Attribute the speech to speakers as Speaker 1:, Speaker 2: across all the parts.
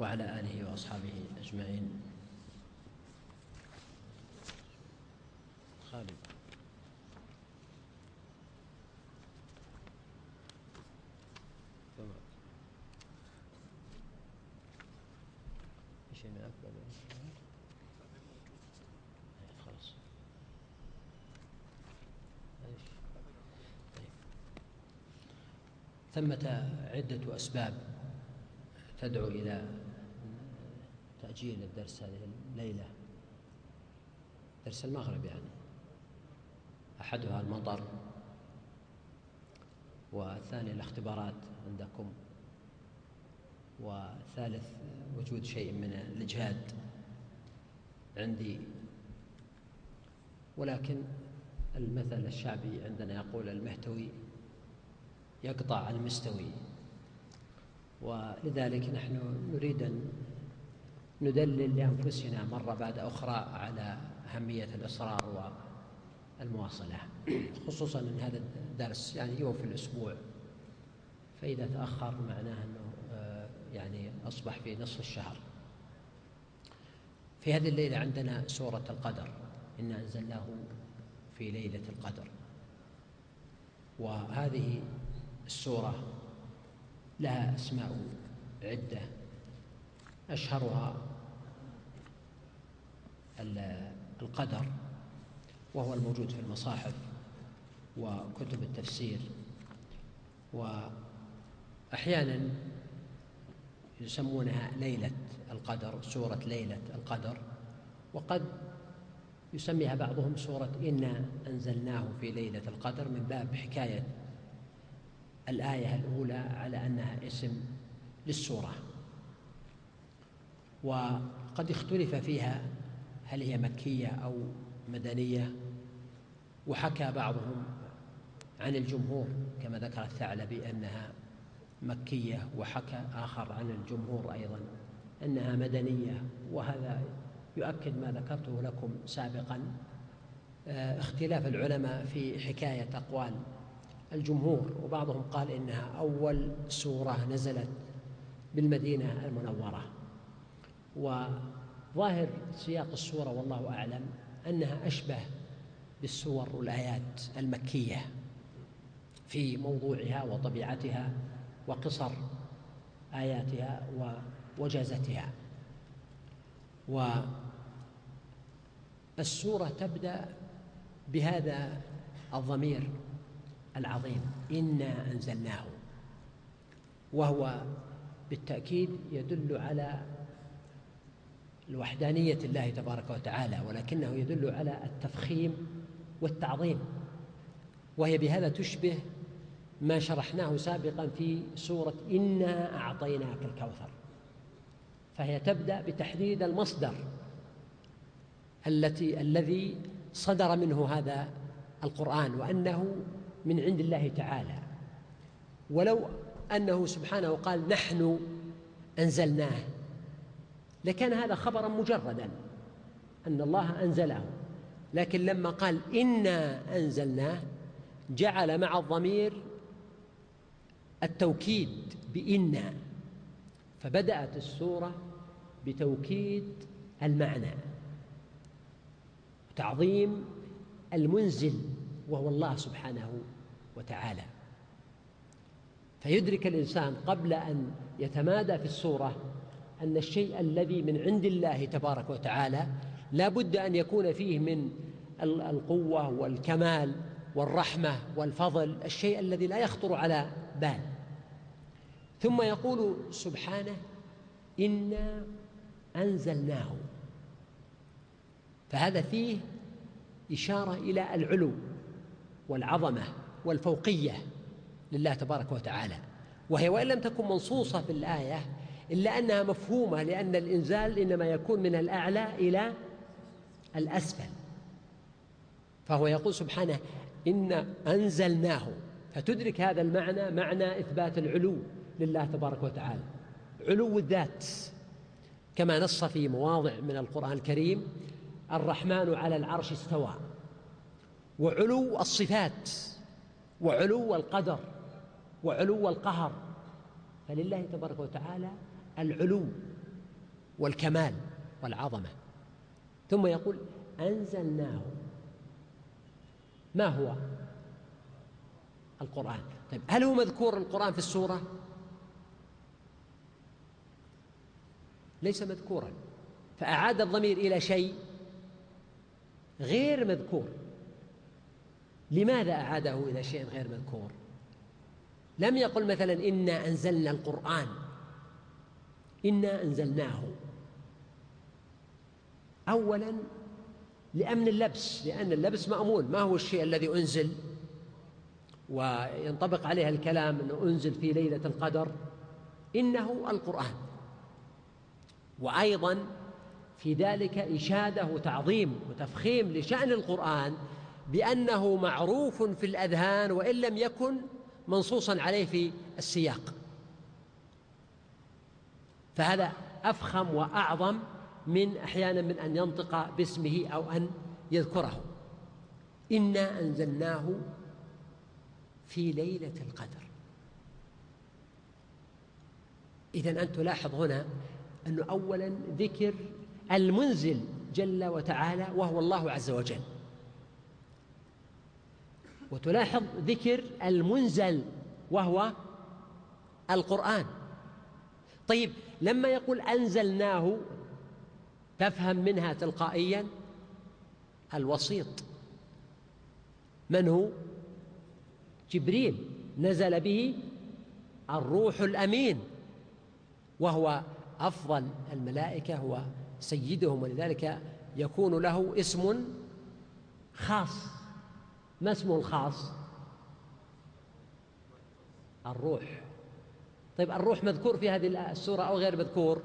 Speaker 1: وعلى آله وأصحابه أجمعين. خالد. شيء من خلاص. طيب. ثمة عدة أسباب تدعو إلى تأجيل الدرس هذه الليلة درس المغرب يعني. أحدها المطر والثاني الاختبارات عندكم والثالث وجود شيء من الإجهاد عندي. ولكن المثل الشعبي عندنا يقول المهتوي يقطع المستوي ولذلك نحن نريد أن ندلل لأنفسنا مرة بعد أخرى على أهمية الإصرار والمواصلة خصوصا أن هذا الدرس يعني يوم في الأسبوع. فإذا تأخر معناه أنه آه، يعني أصبح في نصف الشهر. في هذه الليلة عندنا سورة القدر إنا أنزلناه في ليلة القدر. وهذه السورة لها أسماء عدة. أشهرها القدر وهو الموجود في المصاحف وكتب التفسير. وأحيانا يسمونها ليلة القدر سورة ليلة القدر. وقد يسميها بعضهم سورة إنا أنزلناه في ليلة القدر من باب حكاية الآية الأولى على أنها اسم للسورة. وقد اختلف فيها هل هي مكية أو مدنية وحكى بعضهم عن الجمهور كما ذكر الثعلبي أنها مكية وحكى آخر عن الجمهور أيضا أنها مدنية وهذا يؤكد ما ذكرته لكم سابقا. آه، اختلاف العلماء في حكاية أقوال الجمهور وبعضهم قال إنها أول سورة نزلت بالمدينة المنورة. وظاهر سياق السورة والله أعلم أنها أشبه بالسور والآيات المكية في موضوعها وطبيعتها وقصر آياتها ووجازتها. والسورة تبدأ بهذا الضمير العظيم إنا أنزلناه وهو بالتأكيد يدل على الوحدانية الله تبارك وتعالى ولكنه يدل على التفخيم والتعظيم. وهي بهذا تشبه ما شرحناه سابقا في سورة إنا أعطيناك الكوثر. فهي تبدأ بتحديد المصدر التي الذي صدر منه هذا القرآن وأنه من عند الله تعالى. ولو أنه سبحانه قال نحن أنزلناه لكان هذا خبرا مجردا أن الله أنزله. لكن لما قال إنا أنزلناه جعل مع الضمير التوكيد بإنا. فبدأت السورة بتوكيد المعنى تعظيم المنزل وهو الله سبحانه وتعالى. فيدرك الإنسان قبل أن يتمادى في السورة أن الشيء الذي من عند الله تبارك وتعالى لا بد أن يكون فيه من القوة والكمال والرحمة والفضل الشيء الذي لا يخطر على بال. ثم يقول سبحانه إنا أنزلناه. فهذا فيه إشارة إلى العلو والعظمة والفوقية لله تبارك وتعالى. وهي وإن لم تكن منصوصة في الآية إلا أنها مفهومة لأن الإنزال إنما يكون من الأعلى إلى الأسفل. فهو يقول سبحانه إن أنزلناه. فتدرك هذا المعنى معنى إثبات العلو لله تبارك وتعالى. علو الذات كما نص في مواضع من القرآن الكريم الرحمن على العرش استوى. وعلو الصفات وعلو القدر وعلو القهر. فلله تبارك وتعالى العلو والكمال والعظمة. ثم يقول أنزلناه. ما هو؟ القرآن. طيب هل هو مذكور القرآن في السورة؟ ليس مذكورا. فأعاد الضمير إلى شيء غير مذكور. لماذا أعاده إلى شيء غير مذكور؟ لم يقل مثلا إنا أنزلنا القرآن. إنا أنزلناه. اولا لأمن اللبس لأن اللبس مامون ما هو الشيء الذي أنزل؟ وينطبق عليها الكلام أنه أنزل في ليلة القدر. إنه القرآن. وأيضا في ذلك إشادة وتعظيم وتفخيم لشأن القرآن بأنه معروف في الأذهان وإن لم يكن منصوصا عليه في السياق. فهذا أفخم وأعظم من أحيانا من أن ينطق باسمه أو أن يذكره. إنا أنزلناه في ليلة القدر. اذا ان تلاحظ هنا انه اولا ذكر المنزل جل وتعالى وهو الله عز وجل. وتلاحظ ذكر المنزل وهو القرآن. طيب لما يقول أنزلناه تفهم منها تلقائيا الوسيط. من هو؟ جبريل. نزل به الروح الأمين وهو أفضل الملائكة هو سيدهم ولذلك يكون له اسم خاص. ما اسمه الخاص؟ الروح. طيب الروح مذكور في هذه السورة أو غير مذكور؟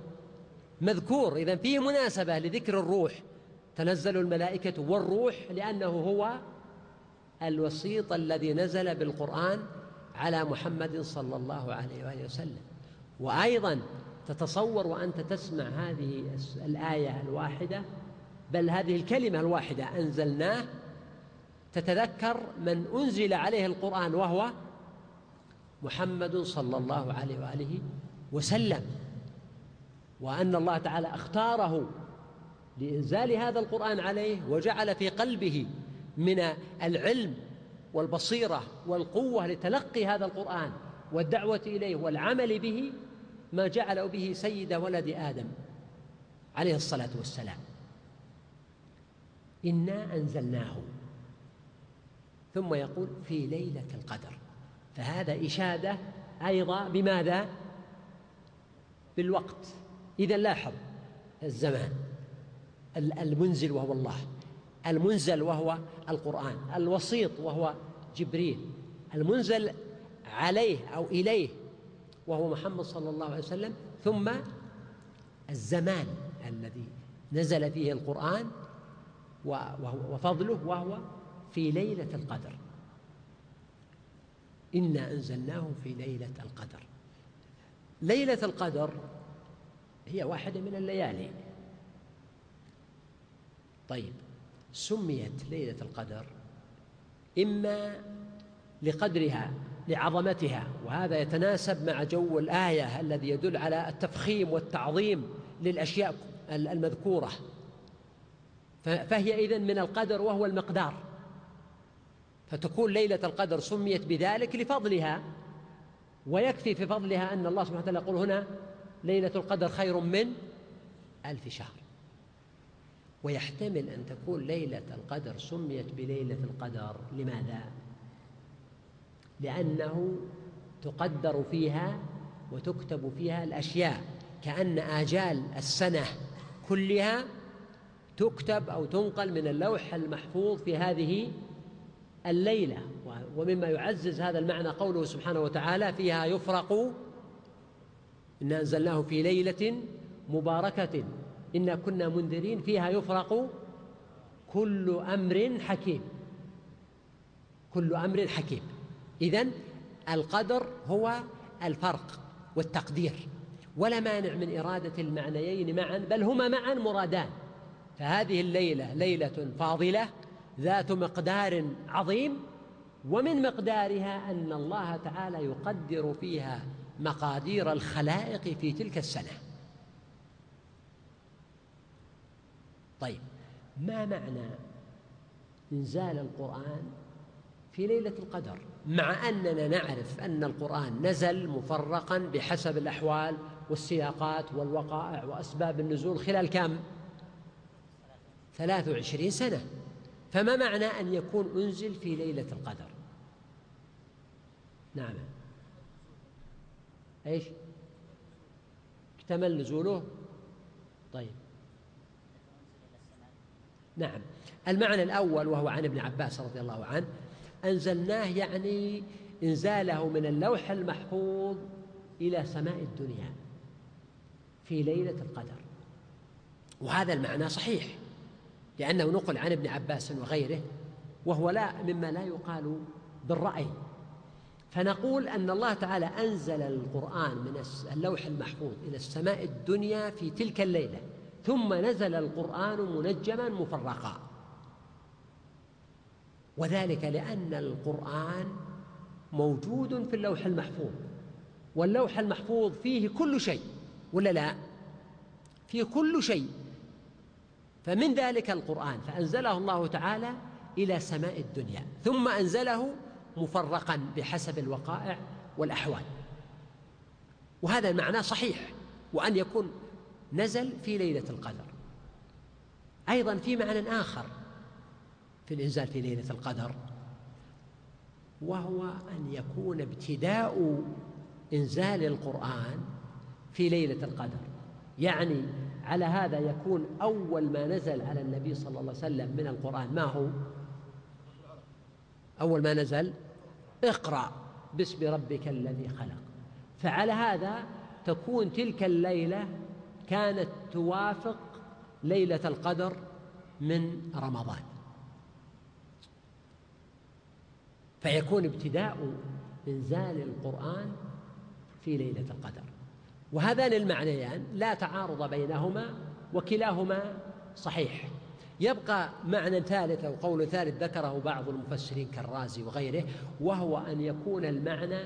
Speaker 1: مذكور. إذا فيه مناسبة لذكر الروح. تنزل الملائكة والروح لأنه هو الوسيط الذي نزل بالقرآن على محمد صلى الله عليه وآله وسلم. وأيضا تتصور وأنت تسمع هذه الآية الواحدة بل هذه الكلمة الواحدة أنزلناه تتذكر من أنزل عليه القرآن وهو محمد صلى الله عليه وآله وسلم وأن الله تعالى اختاره لإنزال هذا القرآن عليه وجعل في قلبه من العلم والبصيرة والقوة لتلقي هذا القرآن والدعوة إليه والعمل به ما جعل به سيد ولد آدم عليه الصلاة والسلام. إنا أنزلناه. ثم يقول في ليلة القدر. فهذا إشادة أيضا بماذا؟ بالوقت إذا لاحظ الزمان المنزل وهو الله المنزل وهو القرآن الوسيط وهو جبريل المنزل عليه أو إليه وهو محمد صلى الله عليه وسلم ثم الزمان الذي نزل فيه القرآن وفضله وهو في ليلة القدر إنا أنزلناه في ليلة القدر. ليلة القدر هي واحدة من الليالي. طيب سميت ليلة القدر إما لقدرها لعظمتها وهذا يتناسب مع جو الآية الذي يدل على التفخيم والتعظيم للأشياء المذكورة. فهي إذن من القدر وهو المقدار. فتكون ليلة القدر سميت بذلك لفضلها ويكفي في فضلها أن الله سبحانه وتعالى يقول هنا ليلة القدر خير من ألف شهر ويحتمل أن تكون ليلة القدر سميت بليلة القدر لماذا؟ لأنه تقدر فيها وتكتب فيها الأشياء كأن آجال السنة كلها تكتب أو تنقل من اللوح المحفوظ في هذه الليلة. ومما يعزز هذا المعنى قوله سبحانه وتعالى فيها يفرق إنا أنزلناه في ليلة مباركة. إنا كنا منذرين فيها يفرق كل أمر حكيم. كل أمر حكيم. إذن القدر هو الفرق والتقدير. ولا مانع من إرادة المعنيين معا بل هما معا مرادان. فهذه الليلة ليلة فاضلة ذات مقدار عظيم ومن مقدارها أن الله تعالى يقدر فيها مقادير الخلائق في تلك السنة. طيب ما معنى إنزال القرآن في ليلة القدر؟ مع أننا نعرف أن القرآن نزل مفرقا بحسب الأحوال والسياقات والوقائع وأسباب النزول خلال كم؟ ثلاث وعشرين سنة. فما معنى أن يكون أنزل في ليلة القدر؟ نعم. إيش؟ اكتمل نزوله؟ طيب. نعم. المعنى الأول وهو عن ابن عباس رضي الله عنه أنزلناه يعني إنزاله من اللوح المحفوظ إلى سماء الدنيا في ليلة القدر. وهذا المعنى صحيح. لأنه نقل عن ابن عباس وغيره وهو لا مما لا يقال بالرأي. فنقول أن الله تعالى أنزل القرآن من اللوح المحفوظ إلى السماء الدنيا في تلك الليلة ثم نزل القرآن منجما مفرقا. وذلك لأن القرآن موجود في اللوح المحفوظ. واللوح المحفوظ فيه كل شيء ولا لا؟ فيه كل شيء. فمن ذلك القرآن فأنزله الله تعالى إلى سماء الدنيا ثم أنزله مفرقا بحسب الوقائع والأحوال. وهذا المعنى صحيح وأن يكون نزل في ليلة القدر. أيضا في معنى آخر في الإنزال في ليلة القدر وهو أن يكون ابتداء إنزال القرآن في ليلة القدر. يعني على هذا يكون أول ما نزل على النبي صلى الله عليه وسلم من القرآن. ما هو؟ أول ما نزل اقرأ باسم ربك الذي خلق. فعلى هذا تكون تلك الليلة كانت توافق ليلة القدر من رمضان. فيكون ابتداء إنزال القرآن في ليلة القدر. وهذان المعنيان لا تعارض بينهما وكلاهما صحيح. يبقى معنى ثالث أو قول ثالث ذكره بعض المفسرين كالرازي وغيره وهو أن يكون المعنى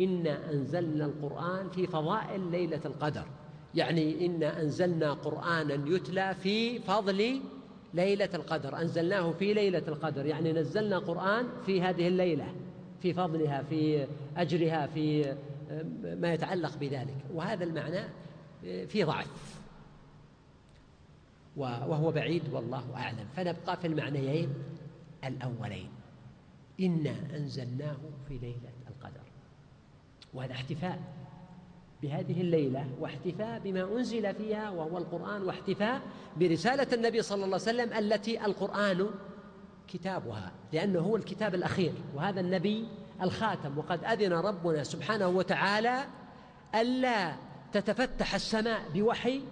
Speaker 1: إنا أنزلنا القرآن في فضائل ليلة القدر. يعني إنا أنزلنا قرآنا يتلى في فضل ليلة القدر أنزلناه في ليلة القدر. يعني نزلنا قرآن في هذه الليلة في فضلها في أجرها في ما يتعلق بذلك. وهذا المعنى في ضعف. وهو بعيد والله أعلم. فنبقى في المعنيين الأولين. إنا أنزلناه في ليلة القدر. وهذا احتفاء بهذه الليلة واحتفاء بما أنزل فيها وهو القرآن واحتفاء برسالة النبي صلى الله عليه وسلم التي القرآن كتابها لأنه هو الكتاب الأخير. وهذا النبي الخاتم وقد أذن ربنا سبحانه وتعالى ألا تتفتح السماء بوحي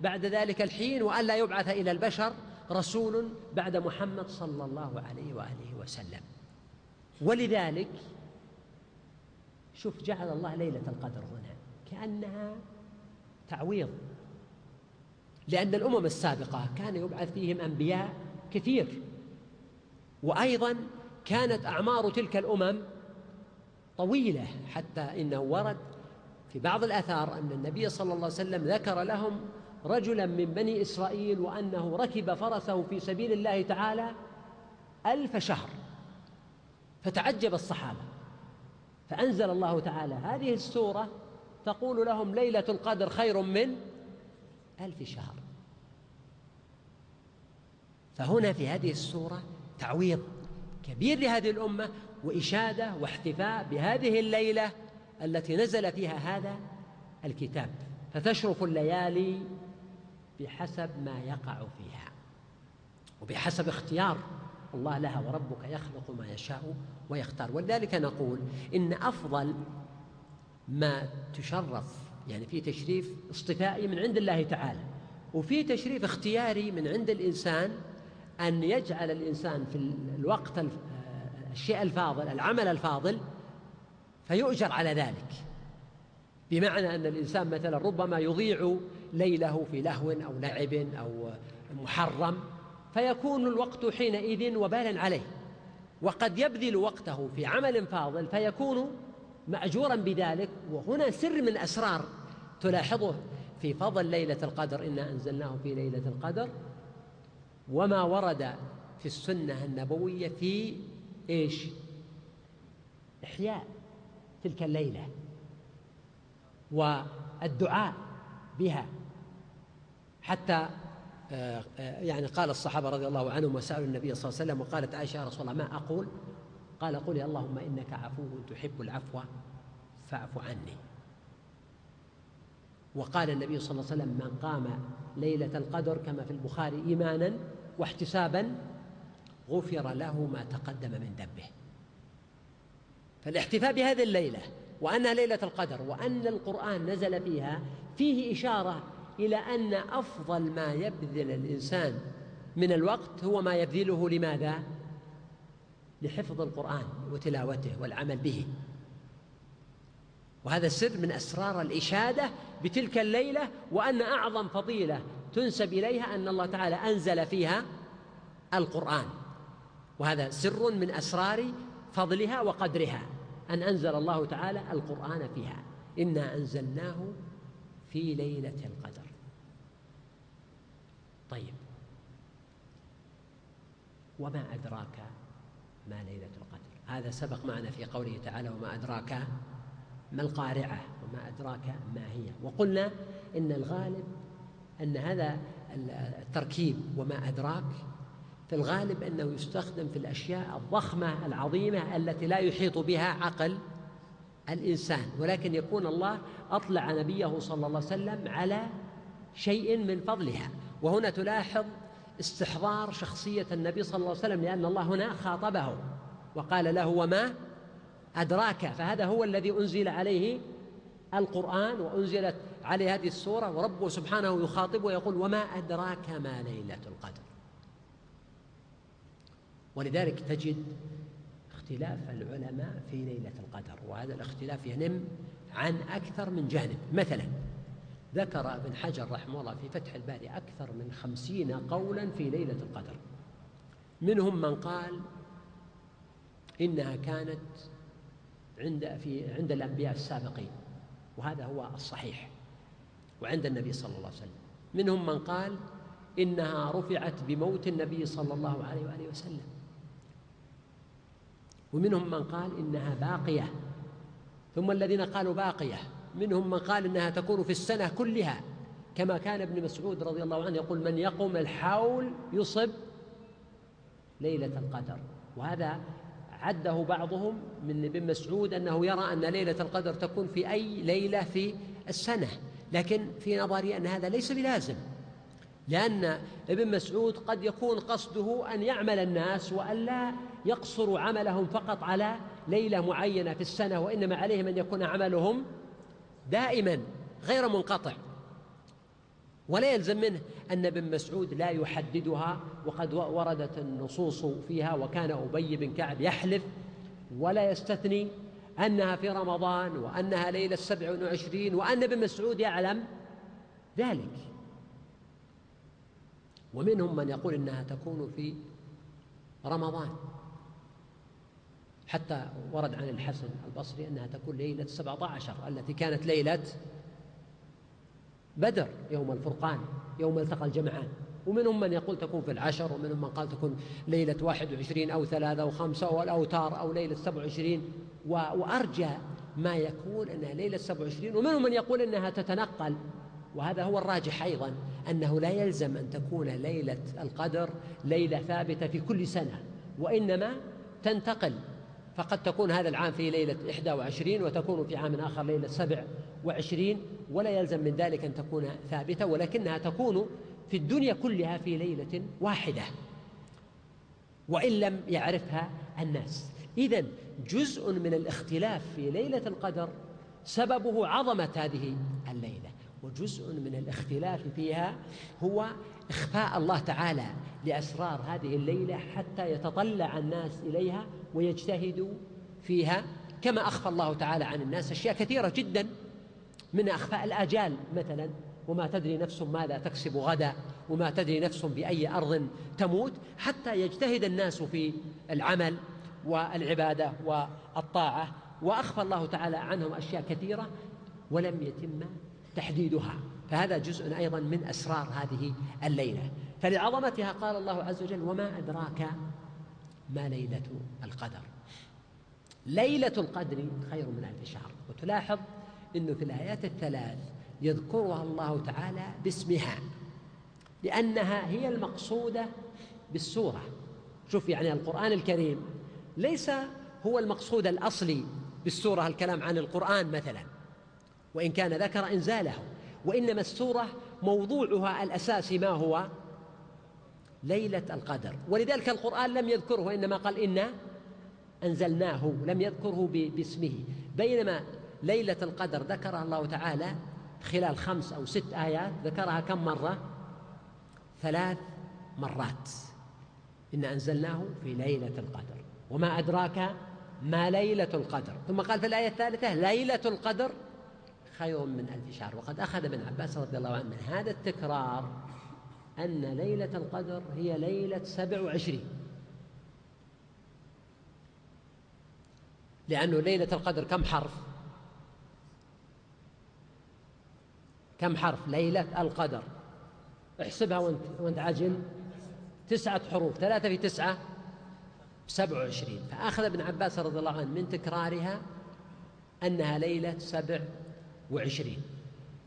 Speaker 1: بعد ذلك الحين وألا يبعث إلى البشر رسول بعد محمد صلى الله عليه وآله وسلم. ولذلك شوف جعل الله ليلة القدر هنا كأنها تعويض. لأن الأمم السابقة كان يبعث فيهم أنبياء كثير وأيضا كانت أعمار تلك الأمم طويلة حتى إنه ورد في بعض الآثار أن النبي صلى الله عليه وسلم ذكر لهم رجلا من بني إسرائيل وأنه ركب فرسه في سبيل الله تعالى ألف شهر. فتعجب الصحابة. فأنزل الله تعالى هذه السورة تقول لهم ليلة القدر خير من ألف شهر. فهنا في هذه السورة تعويض كبير لهذه الأمة وإشادة واحتفاء بهذه الليلة التي نزل فيها هذا الكتاب. فتشرف الليالي بحسب ما يقع فيها وبحسب اختيار الله لها وربك يخلق ما يشاء ويختار. ولذلك نقول إن أفضل ما تشرف يعني في تشريف اصطفائي من عند الله تعالى وفي تشريف اختياري من عند الإنسان أن يجعل الإنسان في الوقت الشيء الفاضل العمل الفاضل فيؤجر على ذلك. بمعنى أن الإنسان مثلا ربما يضيع ليله في لهو أو لعب أو محرم فيكون الوقت حينئذ وبالا عليه. وقد يبذل وقته في عمل فاضل فيكون مأجورا بذلك. وهنا سر من أسرار تلاحظه في فضل ليلة القدر. إنا أنزلناه في ليلة القدر. وما ورد في السنة النبوية في إيش؟ إحياء تلك الليلة والدعاء بها. حتى آه، آه، يعني قال الصحابة رضي الله عنهم وسألوا النبي صلى الله عليه وسلم وقالت عائشة يا رسول الله ما أقول؟ قال قولي اللهم إنك عفو تحب العفو فاعف عني. وقال النبي صلى الله عليه وسلم من قام ليلة القدر كما في البخاري إيمانا واحتسابا غفر له ما تقدم من ذنبه. فالاحتفاء بهذه الليلة وأنها ليلة القدر وأن القرآن نزل فيها فيه إشارة إلى أن أفضل ما يبذل الإنسان من الوقت هو ما يبذله لماذا؟ لحفظ القرآن وتلاوته والعمل به. وهذا سر من أسرار الإشادة بتلك الليلة وأن أعظم فضيلة تنسب إليها أن الله تعالى أنزل فيها القرآن. وهذا سر من أسرار فضلها وقدرها أن أنزل الله تعالى القرآن فيها. إنا أنزلناه في ليلة القدر. طيب. وما أدراك ما ليلة القدر؟ هذا سبق معنا في قوله تعالى وما أدراك ما القارعة وما أدراك ما هي. وقلنا إن الغالب أن هذا التركيب وما أدراك في الغالب أنه يستخدم في الأشياء الضخمة العظيمة التي لا يحيط بها عقل الإنسان ولكن يكون الله أطلع نبيه صلى الله عليه وسلم على شيء من فضلها. وهنا تلاحظ استحضار شخصية النبي صلى الله عليه وسلم لأن الله هنا خاطبه وقال له وما أدراك؟ فهذا هو الذي أنزل عليه القرآن وأنزلت عليه هذه السورة وربه سبحانه يخاطبه ويقول وما أدراك ما ليلة القدر. ولذلك تجد اختلاف العلماء في ليلة القدر وهذا الاختلاف ينم عن أكثر من جانب. مثلا ذكر ابن حجر رحمه الله في فتح الباري أكثر من خمسين قولا في ليلة القدر. منهم من قال إنها كانت عند في عند الأنبياء السابقين وهذا هو الصحيح وعند النبي صلى الله عليه وسلم. منهم من قال إنها رفعت بموت النبي صلى الله عليه وآله وسلم. ومنهم من قال إنها باقية. ثم الذين قالوا باقية منهم من قال إنها تكون في السنة كلها. كما كان ابن مسعود رضي الله عنه يقول من يقوم الحول يصب ليلة القدر. وهذا عده بعضهم من ابن مسعود أنه يرى أن ليلة القدر تكون في أي ليلة في السنة. لكن في نظري أن هذا ليس بلازم لأن ابن مسعود قد يكون قصده أن يعمل الناس وأن لا يقصروا عملهم فقط على ليلة معينة في السنة وإنما عليهم أن يكون عملهم دائما غير منقطع. ولا يلزم منه أن ابن مسعود لا يحددها وقد وردت النصوص فيها وكان أبي بن كعب يحلف ولا يستثني أنها في رمضان وأنها ليلة السبع وعشرين وأن ابن مسعود يعلم ذلك. ومنهم من يقول إنها تكون في رمضان. حتى ورد عن الحسن البصري أنها تكون ليلة السبعة عشر التي كانت ليلة بدر يوم الفرقان يوم التقى الجمعان. ومنهم من يقول تكون في العشر ومنهم من قال تكون ليلة واحد وعشرين أو ثلاثة أو خمسة أو الأوتار أو ليلة سبع وعشرين. وأرجى ما يكون أنها ليلة سبع وعشرين. ومنهم من يقول أنها تتنقل. وهذا هو الراجح أيضا أنه لا يلزم أن تكون ليلة القدر ليلة ثابتة في كل سنة وإنما تنتقل فقد تكون هذا العام في ليلة 21 وتكون في عام آخر ليلة 27 ولا يلزم من ذلك أن تكون ثابتة ولكنها تكون في الدنيا كلها في ليلة واحدة وإن لم يعرفها الناس. إذا جزء من الاختلاف في ليلة القدر سببه عظمة هذه الليلة. وجزء من الاختلاف فيها هو إخفاء الله تعالى لأسرار هذه الليلة حتى يتطلع الناس إليها ويجتهدوا فيها. كما أخفى الله تعالى عن الناس أشياء كثيرة جدا من أخفاء الآجال مثلا. وما تدري نفس ماذا تكسب غدا وما تدري نفس بأي أرض تموت حتى يجتهد الناس في العمل والعبادة والطاعة. وأخفى الله تعالى عنهم أشياء كثيرة ولم يتم تحديدها. فهذا جزء أيضا من أسرار هذه الليلة. فلعظمتها قال الله عز وجل وما أدراك ما ليلة القدر. ليلة القدر خير من ألف شهر. وتلاحظ أنه في الآيات الثلاث يذكرها الله تعالى باسمها لأنها هي المقصودة بالسورة. شوف يعني القرآن الكريم ليس هو المقصود الأصلي بالسورة الكلام عن القرآن مثلا. وإن كان ذكر إنزاله وإنما السورة موضوعها الأساسي ما هو؟ ليلة القدر. ولذلك القرآن لم يذكره وإنما قال إنا أنزلناه لم يذكره باسمه. بينما ليلة القدر ذكرها الله تعالى خلال خمس أو ست آيات ذكرها كم مرة؟ ثلاث مرات. إنا أنزلناه في ليلة القدر. وما أدراك ما ليلة القدر. ثم قال في الآية الثالثة ليلة القدر خير من ألف شهر. وقد أخذ ابن عباس رضي الله عنه من هذا التكرار أن ليلة القدر هي ليلة سبع وعشرين. لأنه ليلة القدر كم حرف؟ كم حرف؟ ليلة القدر. احسبها وانت, وانت عجل تسعة حروف ثلاثة في تسعة سبع وعشرين. فأخذ ابن عباس رضي الله عنه من تكرارها أنها ليلة سبع وعشرين.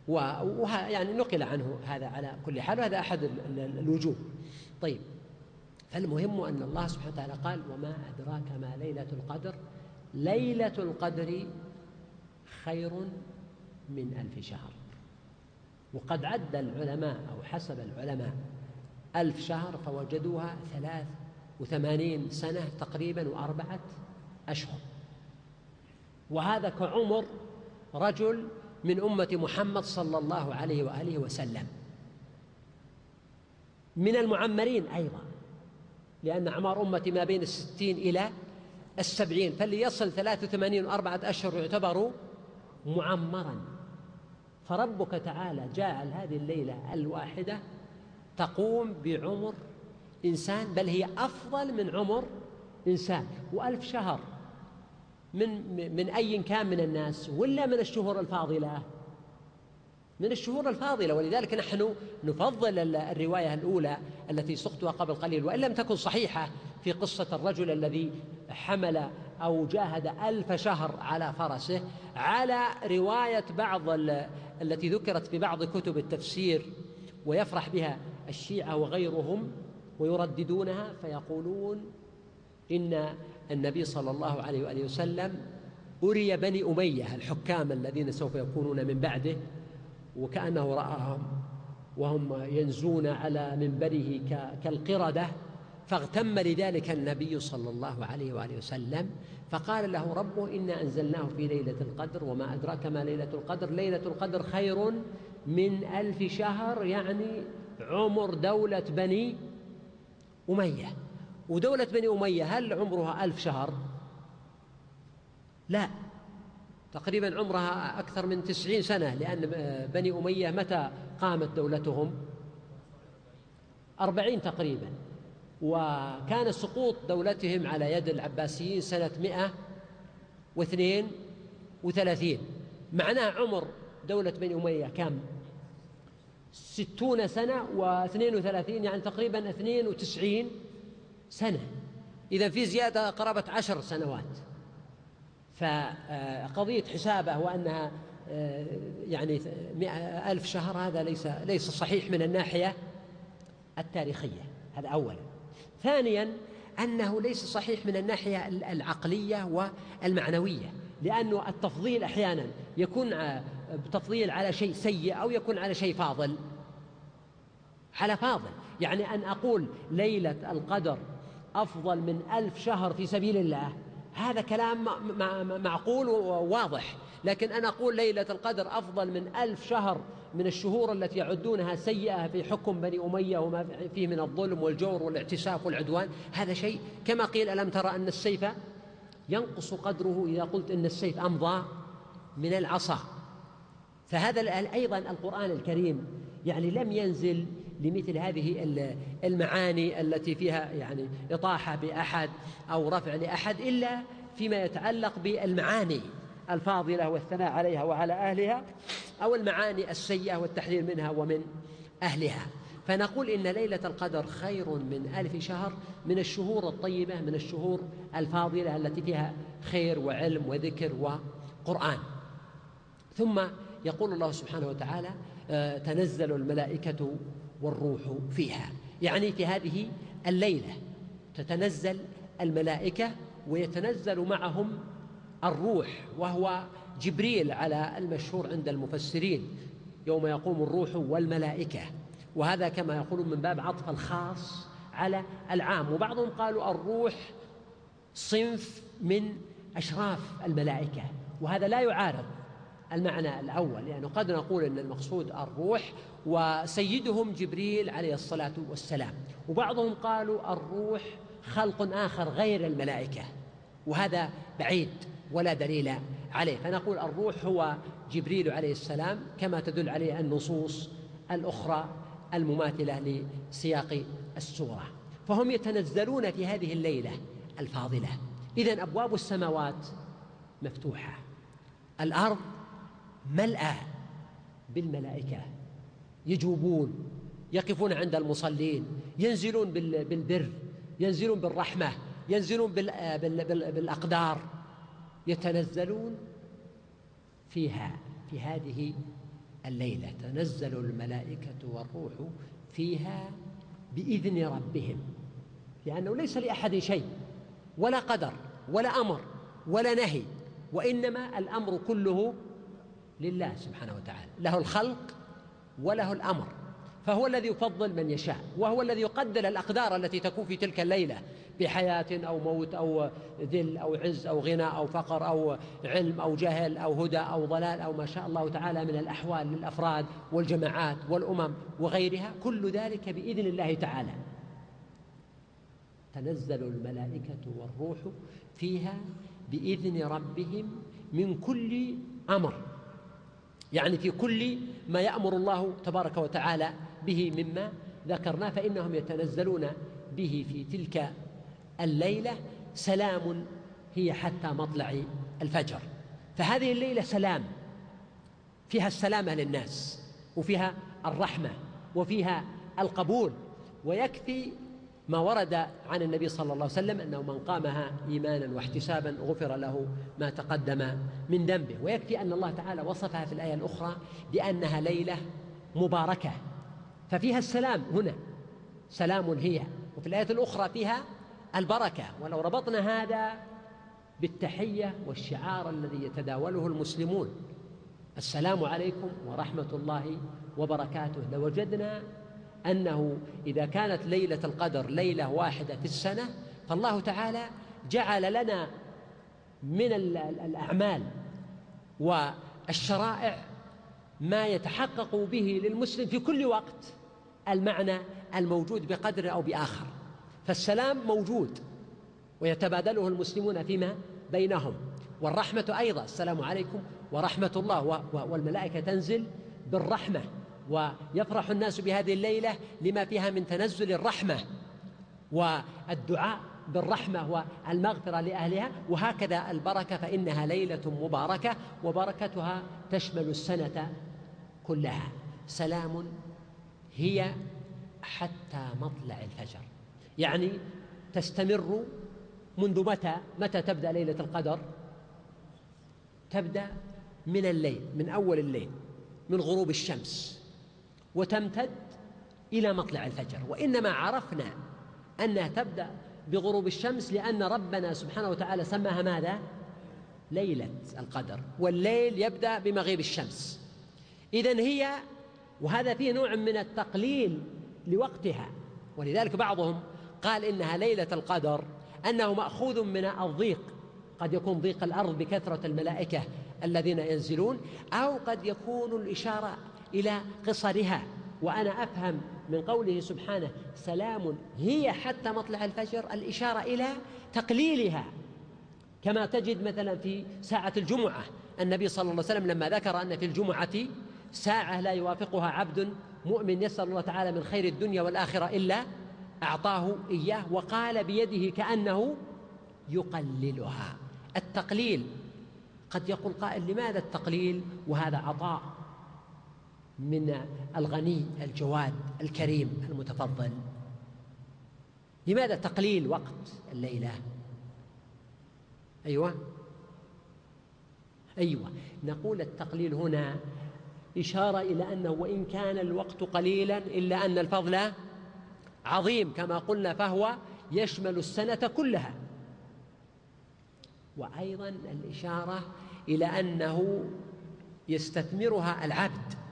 Speaker 1: ويعني نقل عنه هذا على كل حال وهذا أحد الوجوه. طيب فالمهم أن الله سبحانه وتعالى قال وما أدراك ما ليلة القدر. ليلة القدر خير من ألف شهر. وقد عد العلماء أو حسب العلماء ألف شهر فوجدوها ثلاث وثمانين سنة تقريبا وأربعة أشهر. وهذا كعمر رجل من أمة محمد صلى الله عليه وآله وسلم. من المعمرين أيضا لأن أعمار أمتي ما بين الستين إلى السبعين فاللي يصل ثلاثة وثمانين وأربعة أشهر يعتبر معمرا. فربك تعالى جعل هذه الليلة الواحدة تقوم بعمر إنسان بل هي أفضل من عمر إنسان. وألف شهر من من أي كان من الناس ولا من الشهور الفاضلة؟ من الشهور الفاضلة ولذلك نحن نفضل الرواية الأولى التي سقتها قبل قليل وإن لم تكن صحيحة في قصة الرجل الذي حمل أو جاهد ألف شهر على فرسه على رواية بعض التي ذكرت في بعض كتب التفسير ويفرح بها الشيعة وغيرهم ويرددونها فيقولون إن النبي صلى الله عليه وآله وسلم أري بني أمية الحكام الذين سوف يكونون من بعده وكأنه رآهم وهم ينزون على منبره كالقردة فاغتم لذلك النبي صلى الله عليه وآله وسلم فقال له ربه إنا أنزلناه في ليلة القدر وما أدراك ما ليلة القدر ليلة القدر خير من ألف شهر يعني عمر دولة بني أمية. ودولة بني أمية هل عمرها ألف شهر؟ لا تقريبا عمرها أكثر من تسعين سنة لأن بني أمية متى قامت دولتهم؟ أربعين تقريبا وكان سقوط دولتهم على يد العباسيين سنة مئة واثنين وثلاثين معناه عمر دولة بني أمية كم؟ ستون سنة واثنين وثلاثين يعني تقريبا اثنين وتسعين سنة. إذا في زيادة قرابة عشر سنوات. فقضية حسابه وأنها آه، يعني ألف شهر هذا ليس ليس صحيح من الناحية التاريخية. هذا أولا. ثانيا أنه ليس صحيح من الناحية العقلية والمعنوية. لأنه التفضيل أحيانا يكون بتفضيل على شيء سيء أو يكون على شيء فاضل. على فاضل. يعني أن أقول ليلة القدر أفضل من ألف شهر في سبيل الله. هذا كلام معقول وواضح. لكن أنا أقول ليلة القدر أفضل من ألف شهر من الشهور التي يعدونها سيئة في حكم بني أمية وما فيه من الظلم والجور والاعتساف والعدوان. هذا شيء كما قيل ألم ترى أن السيف ينقص قدره إذا قلت أن السيف أمضى من العصا؟ فهذا أيضا القرآن الكريم يعني لم ينزل لمثل هذه المعاني التي فيها يعني إطاحة بأحد أو رفع لأحد إلا فيما يتعلق بالمعاني الفاضلة والثناء عليها وعلى أهلها أو المعاني السيئة والتحذير منها ومن أهلها. فنقول إن ليلة القدر خير من ألف شهر من الشهور الطيبة من الشهور الفاضلة التي فيها خير وعلم وذكر وقرآن. ثم يقول الله سبحانه وتعالى آه، تنزل الملائكة والروح فيها. يعني في هذه الليلة تتنزل الملائكة ويتنزل معهم الروح وهو جبريل على المشهور عند المفسرين يوم يقوم الروح والملائكة. وهذا كما يقولون من باب عطف الخاص على العام. وبعضهم قالوا الروح صنف من أشراف الملائكة وهذا لا يعارض المعنى الأول لأنه يعني قد نقول أن المقصود الروح وسيدهم جبريل عليه الصلاة والسلام. وبعضهم قالوا الروح خلق آخر غير الملائكة وهذا بعيد ولا دليل عليه. فنقول الروح هو جبريل عليه السلام كما تدل عليه النصوص الأخرى المماثلة لسياق السورة. فهم يتنزلون في هذه الليلة الفاضلة. إذن أبواب السماوات مفتوحة. الأرض ملأى بالملائكة. يجوبون يقفون عند المصلين ينزلون بالبر ينزلون بالرحمة ينزلون بالأقدار يتنزلون فيها في هذه الليلة. تنزل الملائكة والروح فيها بإذن ربهم لأنه ليس لأحد شيء ولا قدر ولا أمر ولا نهي وإنما الأمر كله لله سبحانه وتعالى. له الخلق وله الأمر فهو الذي يفضل من يشاء وهو الذي يقدر الأقدار التي تكون في تلك الليلة بحياة أو موت أو ذل أو عز أو غنى أو فقر أو علم أو جهل أو هدى أو ضلال أو ما شاء الله تعالى من الأحوال للأفراد والجماعات والأمم وغيرها كل ذلك بإذن الله تعالى. تنزل الملائكة والروح فيها بإذن ربهم من كل أمر. يعني في كل ما يأمر الله تبارك وتعالى به مما ذكرناه فإنهم يتنزلون به في تلك الليلة. سلام هي حتى مطلع الفجر. فهذه الليلة سلام. فيها السلامة للناس وفيها الرحمة وفيها القبول ويكفي ما ورد عن النبي صلى الله عليه وسلم أنه من قامها إيمانا واحتسابا غفر له ما تقدم من ذنبه. ويكفي أن الله تعالى وصفها في الآية الأخرى بأنها ليلة مباركة ففيها السلام هنا. سلام هي. وفي الآية الأخرى فيها البركة. ولو ربطنا هذا بالتحية والشعار الذي يتداوله المسلمون السلام عليكم ورحمة الله وبركاته. لوجدنا أنه إذا كانت ليلة القدر ليلة واحدة في السنة فالله تعالى جعل لنا من الأعمال والشرائع ما يتحقق به للمسلم في كل وقت المعنى الموجود بقدر أو بآخر. فالسلام موجود ويتبادله المسلمون فيما بينهم. والرحمة أيضا السلام عليكم ورحمة الله والملائكة تنزل بالرحمة. ويفرح الناس بهذه الليلة لما فيها من تنزل الرحمة والدعاء بالرحمة والمغفرة لأهلها وهكذا البركة فإنها ليلة مباركة وبركتها تشمل السنة كلها. سلام هي حتى مطلع الفجر. يعني تستمر منذ متى؟ متى تبدأ ليلة القدر؟ تبدأ من الليل من أول الليل من غروب الشمس. وتمتد إلى مطلع الفجر. وإنما عرفنا أنها تبدأ بغروب الشمس لأن ربنا سبحانه وتعالى سماها ماذا؟ ليلة القدر. والليل يبدأ بمغيب الشمس. إذن هي وهذا فيه نوع من التقليل لوقتها. ولذلك بعضهم قال إنها ليلة القدر أنه مأخوذ من الضيق. قد يكون ضيق الأرض بكثرة الملائكة الذين ينزلون أو قد يكون الإشارة إلى قصرها. وأنا أفهم من قوله سبحانه سلام هي حتى مطلع الفجر الإشارة إلى تقليلها. كما تجد مثلا في ساعة الجمعة النبي صلى الله عليه وسلم لما ذكر أن في الجمعة ساعة لا يوافقها عبد مؤمن يسأل الله تعالى من خير الدنيا والآخرة إلا أعطاه إياه وقال بيده كأنه يقللها. التقليل قد يقول قائل لماذا التقليل؟ وهذا عطاء. من الغني الجواد الكريم المتفضل. لماذا تقليل وقت الليلة؟ أيوه. أيوه. نقول التقليل هنا إشارة إلى أنه وإن كان الوقت قليلا إلا أن الفضل عظيم كما قلنا فهو يشمل السنة كلها. وأيضا الإشارة إلى أنه يستثمرها العبد.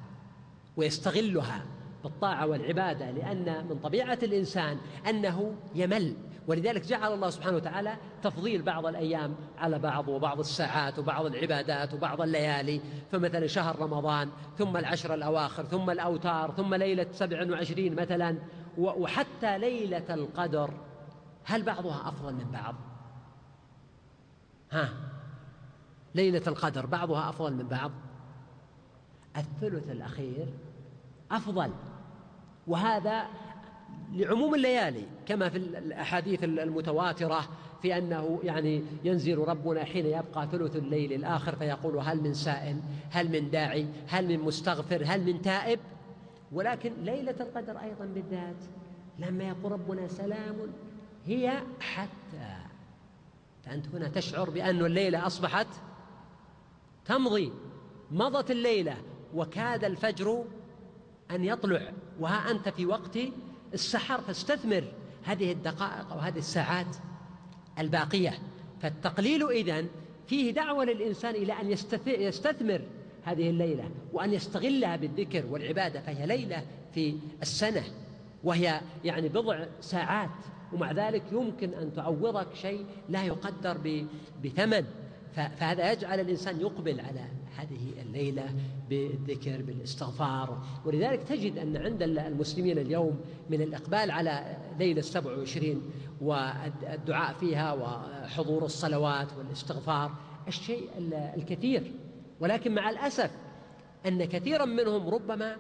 Speaker 1: ويستغلها بالطاعة والعبادة لأن من طبيعة الإنسان أنه يمل. ولذلك جعل الله سبحانه وتعالى تفضيل بعض الأيام على بعض وبعض الساعات وبعض العبادات وبعض الليالي. فمثلا شهر رمضان ثم العشر الأواخر ثم الأوتار ثم ليلة سبع وعشرين مثلا. وحتى ليلة القدر هل بعضها أفضل من بعض؟ ها؟ ليلة القدر بعضها أفضل من بعض؟ الثلث الأخير أفضل. وهذا لعموم الليالي كما في الأحاديث المتواترة في أنه يعني ينزل ربنا حين يبقى ثلث الليل الآخر فيقول هل من سائل هل من داعي هل من مستغفر هل من تائب؟ ولكن ليلة القدر أيضا بالذات لما يقول ربنا سلام هي حتى فانت هنا تشعر بأن الليلة أصبحت تمضي. مضت الليلة وكاد الفجر أن يطلع وها أنت في وقت السحر فاستثمر هذه الدقائق أو هذه الساعات الباقية. فالتقليل إذن فيه دعوة للإنسان إلى أن يستثمر هذه الليلة وأن يستغلها بالذكر والعبادة فهي ليلة في السنة وهي يعني بضع ساعات ومع ذلك يمكن أن تعوضك شيء لا يقدر بثمن. فهذا يجعل الإنسان يقبل على هذه الليلة بالذكر بالاستغفار. ولذلك تجد أن عند المسلمين اليوم من الإقبال على ليلة السبع وعشرين والدعاء فيها وحضور الصلوات والاستغفار الشيء الكثير. ولكن مع الأسف أن كثيرا منهم ربما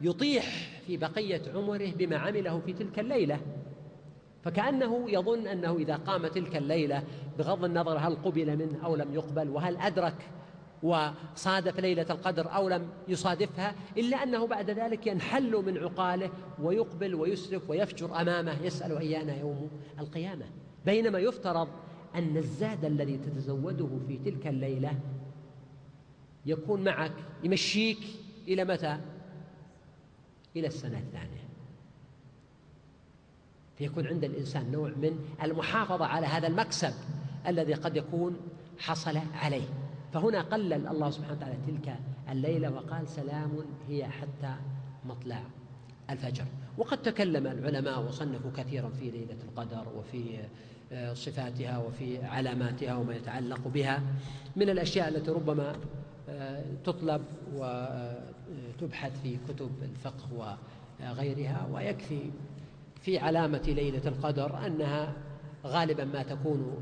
Speaker 1: يطيح في بقية عمره بما عمله في تلك الليلة. فكأنه يظن أنه إذا قام تلك الليلة بغض النظر هل قبل منه أو لم يقبل وهل أدرك وصادف ليلة القدر أو لم يصادفها إلا أنه بعد ذلك ينحل من عقاله ويقبل ويسرف ويفجر أمامه يسأل أيان يوم القيامة. بينما يفترض أن الزاد الذي تتزوده في تلك الليلة يكون معك يمشيك إلى متى؟ إلى السنة الثانية. فيكون عند الإنسان نوع من المحافظة على هذا المكسب الذي قد يكون حصل عليه. فهنا قلل الله سبحانه وتعالى تلك الليلة وقال سلام هي حتى مطلع الفجر. وقد تكلم العلماء وصنفوا كثيرا في ليلة القدر وفي آه، صفاتها وفي علاماتها وما يتعلق بها من الأشياء التي ربما آه، تطلب وتبحث في كتب الفقه وغيرها ويكفي في علامة ليلة القدر أنها غالبا ما تكون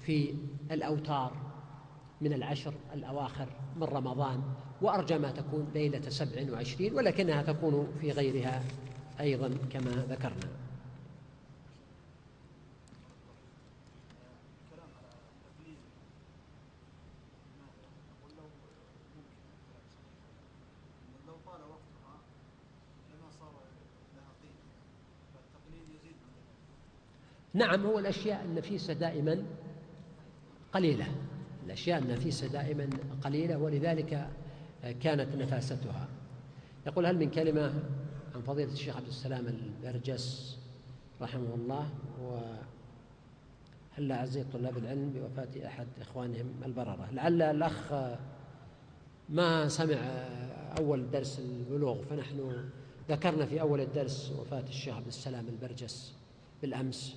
Speaker 1: في الأوتار من العشر الأواخر من رمضان وأرجى ما تكون ليلة سبع وعشرين ولكنها تكون في غيرها أيضا كما ذكرنا. نعم هو الأشياء النفيسة دائما قليلة. الأشياء النفيسة دائما قليلة ولذلك كانت نفاستها. يقول هل من كلمة عن فضيلة الشيخ عبد السلام البرجس رحمه الله؟ هل أعزي طلاب العلم بوفاة أحد إخوانهم البررة؟ لعل الأخ ما سمع أول درس البلوغ فنحن ذكرنا في أول الدرس وفاة الشيخ عبد السلام البرجس بالأمس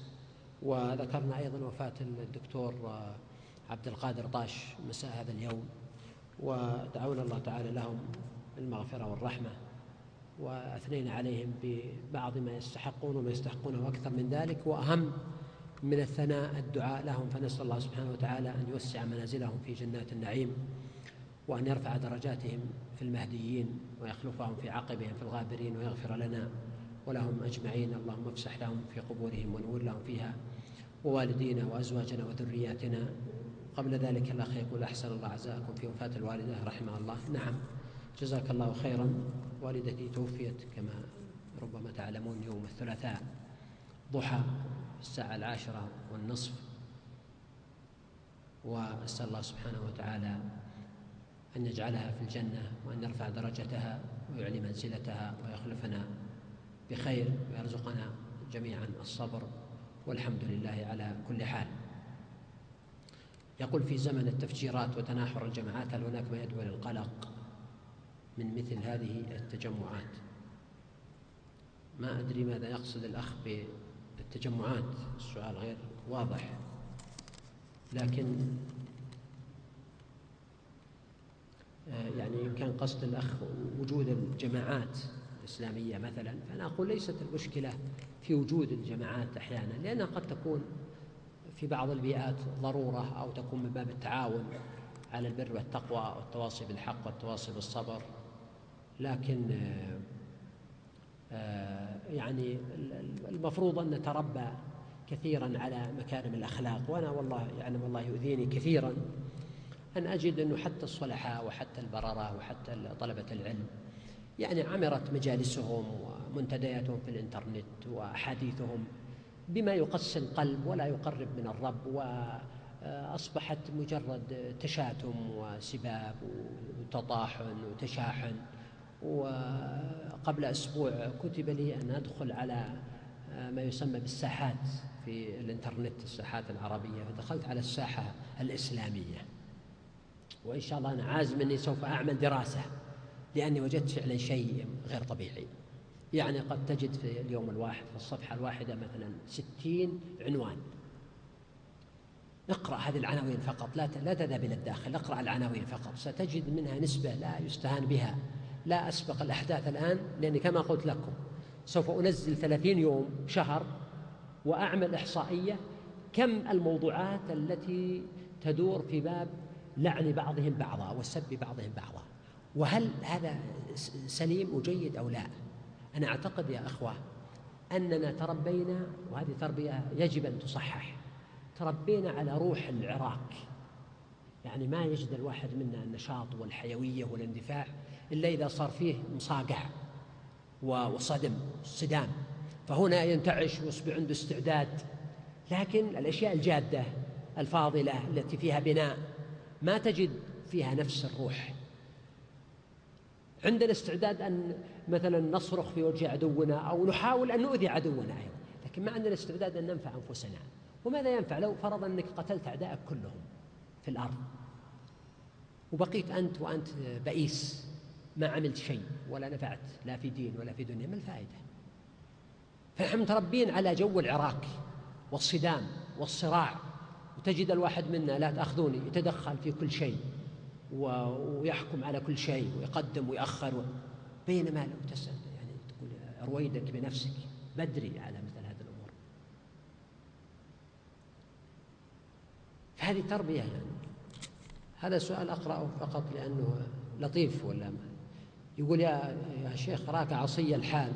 Speaker 1: وذكرنا أيضا وفاة الدكتور عبد القادر طاش مساء هذا اليوم. ودعونا الله تعالى لهم بالمغفرة والرحمة. وأثنينا عليهم ببعض ما يستحقون وما يستحقونه أكثر من ذلك. وأهم من الثناء الدعاء لهم. فنسأل الله سبحانه وتعالى أن يوسع منازلهم في جنات النعيم وأن يرفع درجاتهم في المهديين ويخلفهم في عقبهم في الغابرين ويغفر لنا ولهم أجمعين. اللهم افسح لهم في قبورهم ونور لهم فيها ووالدينا وأزواجنا وذرياتنا قبل ذلك الأخ يقول أحسن الله عزاءكم في وفاة الوالدة رحمها الله. نعم جزاك الله خيرا. والدتي توفيت كما ربما تعلمون يوم الثلاثاء ضحى الساعة العاشرة والنصف. وأسأل الله سبحانه وتعالى أن يجعلها في الجنة وأن يرفع درجتها ويعلي منزلتها ويخلفنا بخير ويرزقنا جميعا الصبر. والحمد لله على كل حال. يقول في زمن التفجيرات وتناحر الجماعات هل هناك ما يدعو للقلق من مثل هذه التجمعات؟ ما أدري ماذا يقصد الأخ بالتجمعات السؤال غير واضح. لكن آه، يعني إن كان قصد الأخ وجود الجماعات الإسلامية مثلا فأنا أقول ليست المشكلة في وجود الجماعات أحيانا لأنها قد تكون في بعض البيئات ضرورة أو تكون من باب التعاون على البر والتقوى والتواصي بالحق والتواصي بالصبر. لكن آه، آه، يعني المفروض أن نتربى كثيرا على مكارم الأخلاق. وأنا والله يعلم الله يؤذيني كثيرا أن أجد أنه حتى الصلحاء وحتى البررة وحتى طلبة العلم يعني عمرت مجالسهم ومنتدياتهم في الإنترنت وأحاديثهم بما يقسي القلب ولا يقرب من الرب وأصبحت مجرد تشاتم وسباب وتطاحن وتشاحن. وقبل أسبوع كتب لي أن أدخل على ما يسمى بالساحات في الإنترنت الساحات العربية. فدخلت على الساحة الإسلامية. وإن شاء الله أنا عازم أني سوف أعمل دراسة لأني وجدت فعلا شيء غير طبيعي. يعني قد تجد في اليوم الواحد في الصفحة الواحدة مثلا ستين عنوان. اقرأ هذه العناوين فقط لا لا تذهب إلى الداخل اقرأ العناوين فقط. ستجد منها نسبة لا يستهان بها. لا أسبق الأحداث الآن لأني كما قلت لكم سوف أنزل ثلاثين يوم شهر وأعمل إحصائية كم الموضوعات التي تدور في باب لعن بعضهم بعضا وسب بعضهم بعضا. وهل هذا سليم وجيد أو لا؟ أنا أعتقد يا أخوة أننا تربينا وهذه تربية يجب أن تصحح تربينا على روح العراك يعني ما يجد الواحد منا النشاط والحيوية والاندفاع إلا إذا صار فيه مصاقع وصدم صدام. فهنا ينتعش ويصبح عنده استعداد. لكن الأشياء الجادة الفاضلة التي فيها بناء ما تجد فيها نفس الروح. عندنا استعداد أن مثلا نصرخ في وجه عدونا أو نحاول أن نؤذي عدونا أيضا. لكن ما عندنا استعداد أن ننفع أنفسنا. وماذا ينفع لو فرض أنك قتلت أعدائك كلهم في الأرض؟ وبقيت أنت وأنت بئيس ما عملت شيء ولا نفعت لا في دين ولا في دنيا ما الفائدة؟ فنحن متربين على جو العراك والصدام والصراع. وتجد الواحد منا لا تأخذوني يتدخل في كل شيء. ويحكم على كل شيء ويقدم ويأخر بينما لو تسأل يعني تقول رويدك بنفسك بدري على مثل هذه الأمور. فهذه تربية يعني. هذا سؤال أقرأه فقط لأنه لطيف ولا ما؟ يقول يا يا شيخ راك عصي الحال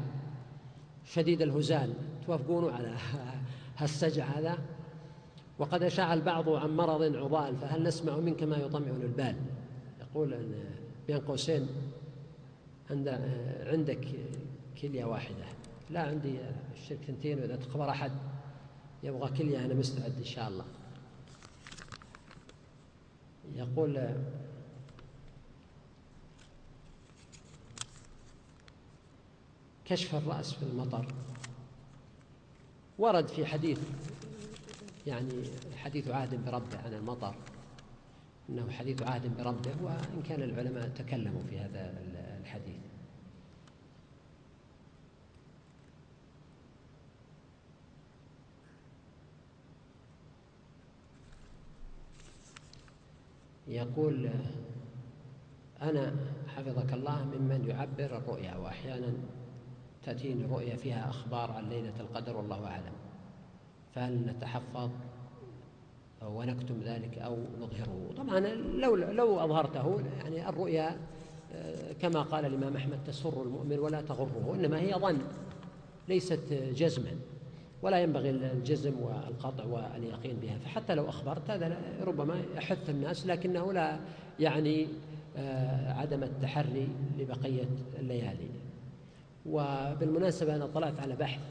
Speaker 1: شديد الهزال. توافقون على هالسجع هذا؟ وقد أشاع البعض عن مرض عضال فهل نسمع منك ما يطمئن البال؟ يقول أن بين قوسين عند عندك كلية واحدة. لا عندي الشرك ثنتين وإذا تخبر أحد. يبغى كلية أنا مستعد إن شاء الله. يقول كشف الرأس في المطر. ورد في حديث يعني حديث عهد بربه عن المطر. إنه حديث عهد بربه وإن كان العلماء تكلموا في هذا الحديث. يقول أنا حفظك الله ممن يعبر الرؤيا وأحيانا تأتيني رؤيا فيها أخبار عن ليلة القدر والله أعلم. فهل نتحفظ ونكتم ذلك أو نظهره. طبعا لو, لو أظهرته يعني الرؤيا آه، كما قال الإمام أحمد تسر المؤمن ولا تغره إنما هي ظن ليست جزما ولا ينبغي الجزم والقطع واليقين بها. فحتى لو أخبرت هذا ربما يحث الناس لكنه لا يعني آه، عدم التحري لبقية الليالي. وبالمناسبة أنا طلعت على بحث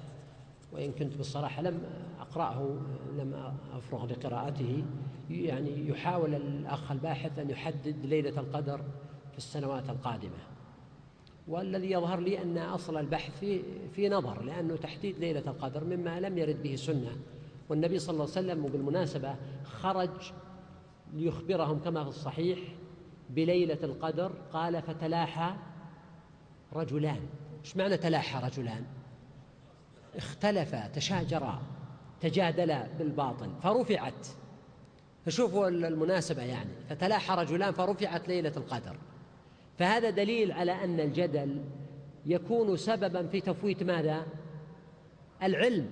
Speaker 1: وإن كنت بالصراحة لم أقرأه لم أفرغ لقراءته. يعني يحاول الأخ الباحث أن يحدد ليلة القدر في السنوات القادمة. والذي يظهر لي أن أصل البحث في, في نظر لأنه تحديد ليلة القدر مما لم يرد به سنة. والنبي صلى الله عليه وسلم وبالمناسبة خرج ليخبرهم كما في الصحيح بليلة القدر قال فتلاحى رجلان. إيش معنى تلاحى رجلان؟ اختلفا تشاجرا. تجادلا بالباطل فرفعت. فشوفوا المناسبة يعني. فتلاحى رجلان فرفعت ليلة القدر. فهذا دليل على أن الجدل يكون سببا في تفويت ماذا؟ العلم.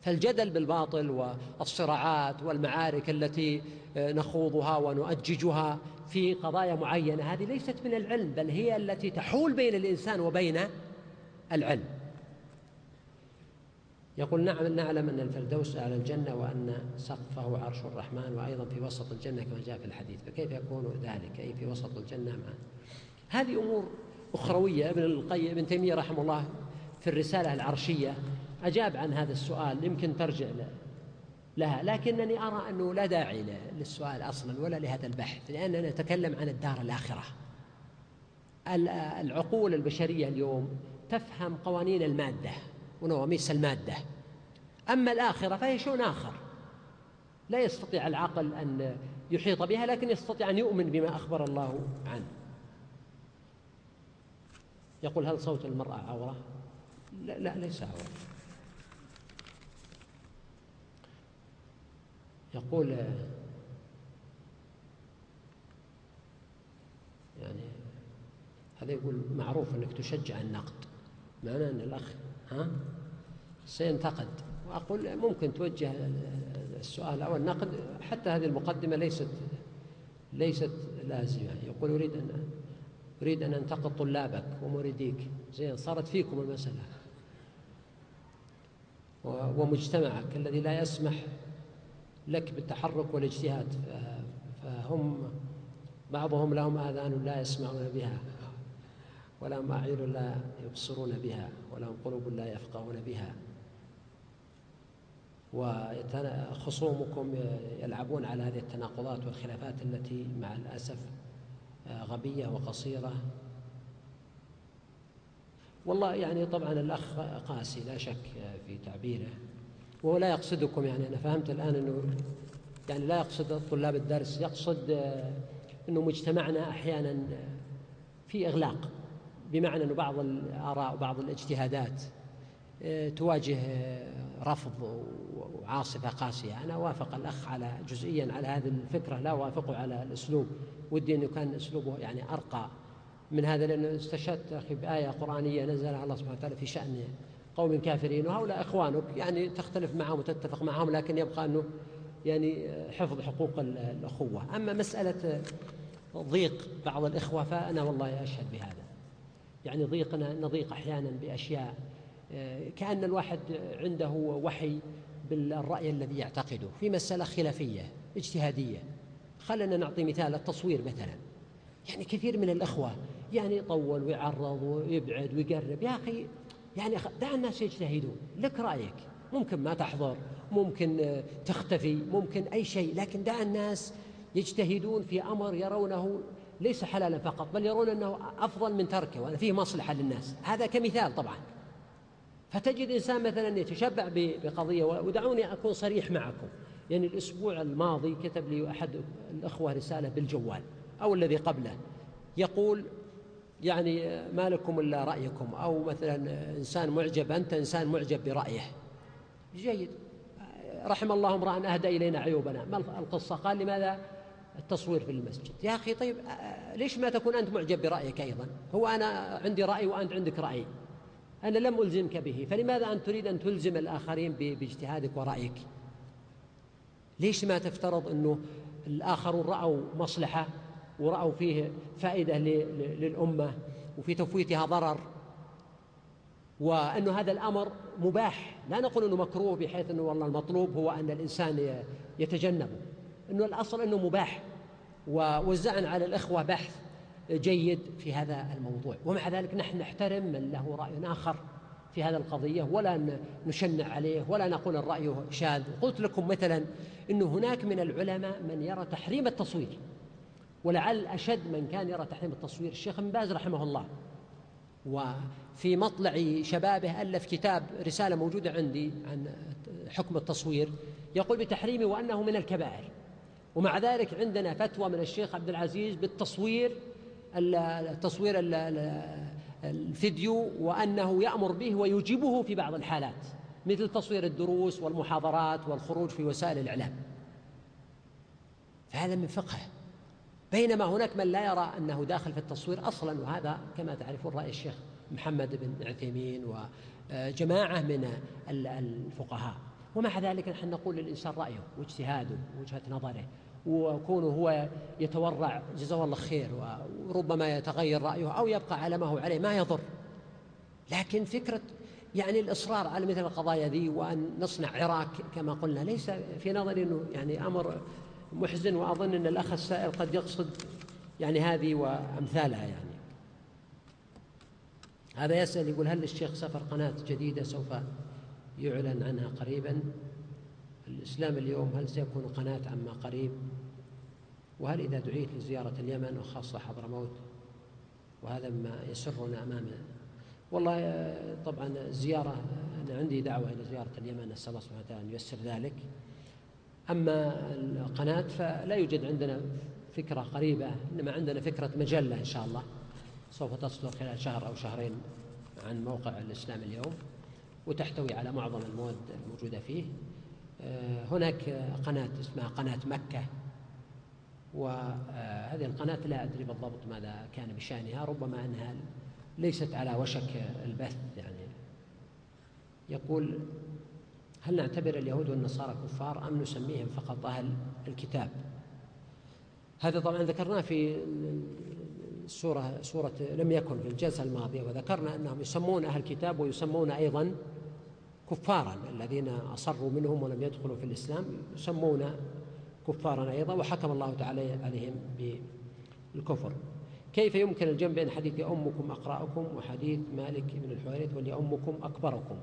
Speaker 1: فالجدل بالباطل والصراعات والمعارك التي نخوضها ونؤججها في قضايا معينة هذه ليست من العلم بل هي التي تحول بين الإنسان وبين العلم. يقول نعم نعلم أن الفردوس أعلى الجنة وأن سقفه عرش الرحمن وأيضا في وسط الجنة كما جاء في الحديث. فكيف يكون ذلك؟ أي في وسط الجنة مع هذه أمور أخروية. ابن القيم ابن تيمية رحمه الله في الرسالة العرشية أجاب عن هذا السؤال يمكن ترجع لها. لكنني أرى أنه لا داعي للسؤال أصلا ولا لهذا البحث لأننا نتكلم عن الدار الآخرة. العقول البشرية اليوم تفهم قوانين المادة. ونواميس المادة. أما الآخرة فهي شيء آخر. لا يستطيع العقل أن يحيط بها لكن يستطيع أن يؤمن بما أخبر الله عنه. يقول هل صوت المرأة عورة؟ لا, لا ليس عورة. يقول يعني هذا يقول معروف أنك تشجع النقد. معناه أن الأخ ها؟ سينتقد. وأقول ممكن توجه السؤال أو النقد حتى هذه المقدمة ليست ليست لازمة. يقول أريد أن أريد أن أنتقد طلابك ومريديك. زين صارت فيكم المسألة. ومجتمعك الذي لا يسمح لك بالتحرك والاجتهاد. فهم بعضهم لهم آذان لا يسمعون بها. ولهم أعين لا يبصرون بها ولهم قلوب لا يفقهون بها. وخصومكم يلعبون على هذه التناقضات والخلافات التي مع الأسف غبية وقصيرة. والله يعني طبعا الأخ قاسي لا شك في تعبيره وهو لا يقصدكم يعني. أنا فهمت الآن أنه يعني لا يقصد طلاب الدرس يقصد أنه مجتمعنا أحيانا في إغلاق. بمعنى أن بعض الآراء وبعض الاجتهادات آه، تواجه آه، رفض وعاصفة قاسية. أنا وافق الأخ على جزئيا على هذه الفكرة لا وافقه على الأسلوب. ودي أنه كان أسلوبه يعني أرقى من هذا لأنه استشهدت أخي بآية قرآنية نزلها الله سبحانه وتعالى في شأن قوم كافرين وهؤلاء إخوانك يعني تختلف معهم وتتفق معهم لكن يبقى أنه يعني آه، حفظ حقوق الأخوة. أما مسألة ضيق بعض الإخوة فأنا والله أشهد بهذا. يعني ضيقنا نضيق أحيانا بأشياء آه، كأن الواحد عنده وحي بالرأي الذي يعتقده. في مسألة خلافية اجتهادية. خلنا نعطي مثال التصوير مثلا. يعني كثير من الأخوة يعني يطول ويعرض ويبعد ويقرب. يا أخي يعني دع الناس يجتهدون. لك رأيك. ممكن ما تحضر ممكن آه، تختفي ممكن أي شيء. لكن دع الناس يجتهدون في أمر يرونه ليس حلالا فقط بل يرون أنه أفضل من تركه وأن فيه مصلحة للناس. هذا كمثال طبعا. فتجد إنسان مثلا يتشبع بقضية ودعوني أكون صريح معكم. يعني الأسبوع الماضي كتب لي أحد الأخوة رسالة بالجوال أو الذي قبله. يقول يعني ما لكم إلا رأيكم أو مثلا إنسان معجب أنت إنسان معجب برأيه. جيد. رحم الله امرأ أهدى إلينا عيوبنا. ما القصة؟ قال لماذا التصوير في المسجد. يا أخي طيب ليش ما تكون أنت معجب برأيك أيضا؟ هو أنا عندي رأي وأنت عندك رأي. أنا لم ألزمك به فلماذا أنت تريد أن تلزم الآخرين باجتهادك ورأيك؟ ليش ما تفترض أنه الآخرون رأوا مصلحة ورأوا فيه فائدة للأمة وفي تفويتها ضرر؟ وأن هذا الأمر مباح. لا نقول أنه مكروه بحيث أنه والله المطلوب هو أن الإنسان يتجنبه. أنه الأصل أنه مباح. ووزعنا على الإخوة بحث جيد في هذا الموضوع. ومع ذلك نحن نحترم من له رأي آخر في هذه القضية ولا نشنع عليه ولا نقول الرأي شاذ. قلت لكم مثلا أنه هناك من العلماء من يرى تحريم التصوير ولعل أشد من كان يرى تحريم التصوير الشيخ ابن باز رحمه الله. وفي مطلع شبابه ألف كتاب رسالة موجودة عندي عن حكم التصوير يقول بتحريمه وأنه من الكبائر. ومع ذلك عندنا فتوى من الشيخ عبد العزيز بالتصوير التصوير الفيديو وأنه يأمر به ويجيبه في بعض الحالات مثل تصوير الدروس والمحاضرات والخروج في وسائل الإعلام. فهذا من فقهه بينما هناك من لا يرى أنه داخل في التصوير أصلا وهذا كما تعرفون رأي الشيخ محمد بن عثيمين وجماعة من الفقهاء. ومع ذلك نحن نقول للإنسان رأيه واجتهاده ووجهة نظره. وكونه هو يتورع جزاه الله خير وربما يتغير رأيه أو يبقى على ما هو عليه ما يضر. لكن فكرة يعني الإصرار على مثل القضايا ذي وأن نصنع عراك كما قلنا ليس في نظري أنه يعني أمر محزن وأظن أن الأخ السائل قد يقصد يعني هذه وأمثالها يعني. هذا يسأل يقول هل الشيخ سفر قناة جديدة سوف يعلن عنها قريبا؟ الإسلام اليوم هل سيكون قناة عما قريب؟ وهل إذا دعيت لزيارة اليمن وخاصة حضرموت وهذا مما يسرنا أمامنا. والله طبعا الزيارة أنا عندي دعوة إلى زيارة اليمن أسأل الله سبحانه وتعالى أن ييسر ذلك. أما القناة فلا يوجد عندنا فكرة قريبة إنما عندنا فكرة مجلة إن شاء الله. سوف تصدر خلال شهر أو شهرين عن موقع الإسلام اليوم وتحتوي على معظم المواد الموجودة فيه. هناك قناة اسمها قناة مكة وهذه القناة لا أدري بالضبط ماذا كان بشأنها ربما أنها ليست على وشك البث يعني. يقول هل نعتبر اليهود والنصارى كفار أم نسميهم فقط أهل الكتاب؟ هذا طبعا ذكرناه في سورة سورة لم يكن في الجلسة الماضية وذكرنا أنهم يسمون أهل الكتاب ويسمون أيضا كفارا الذين أصروا منهم ولم يدخلوا في الإسلام يسمون كفارا أيضا وحكم الله تعالى عليهم بالكفر. كيف يمكن الجمع بين حديث أمكم أقرأكم وحديث مالك بن الحويرث وليأمكم أكبركم؟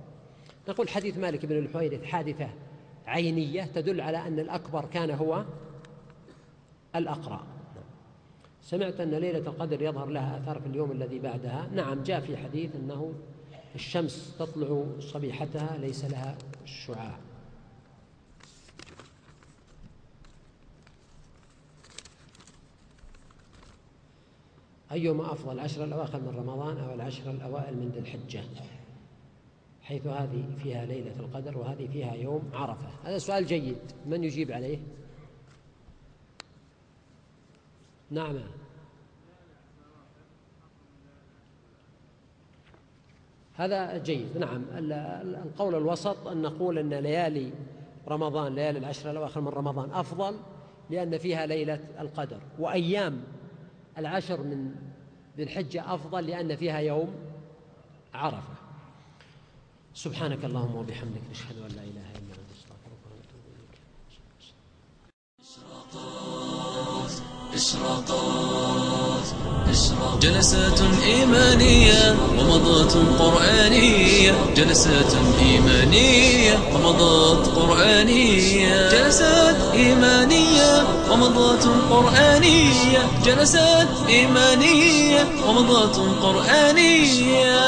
Speaker 1: نقول حديث مالك بن الحويرث حادثة عينية تدل على أن الأكبر كان هو الأقرأ. سمعت أن ليلة القدر يظهر لها أثار في اليوم الذي بعدها؟ نعم جاء في حديث أنه الشمس تطلع صبيحتها ليس لها شعاع. أيهما أفضل العشر الأواخر من رمضان أو العشر الأوائل من ذي الحجة حيث هذه فيها ليلة القدر وهذه فيها يوم عرفة. هذا سؤال جيد من يجيب عليه؟ نعم. هذا جيد. نعم القول الوسط أن نقول أن ليالي رمضان ليالي العشر الأواخر من رمضان أفضل لأن فيها ليلة القدر وأيام العشر من ذي الحجة أفضل لأن فيها يوم عرفة. سبحانك اللهم وبحمدك نشهد أن لا إله إلا أنت استغفرك ونتوب
Speaker 2: إليك. إشراقات إشراقات جلسات إيمانية ومضات قرآنية. جلسات إيمانية ومضات قرآنية. جلسات إيمانية ومضات قرآنية. جلسات إيمانية ومضات قرآنية.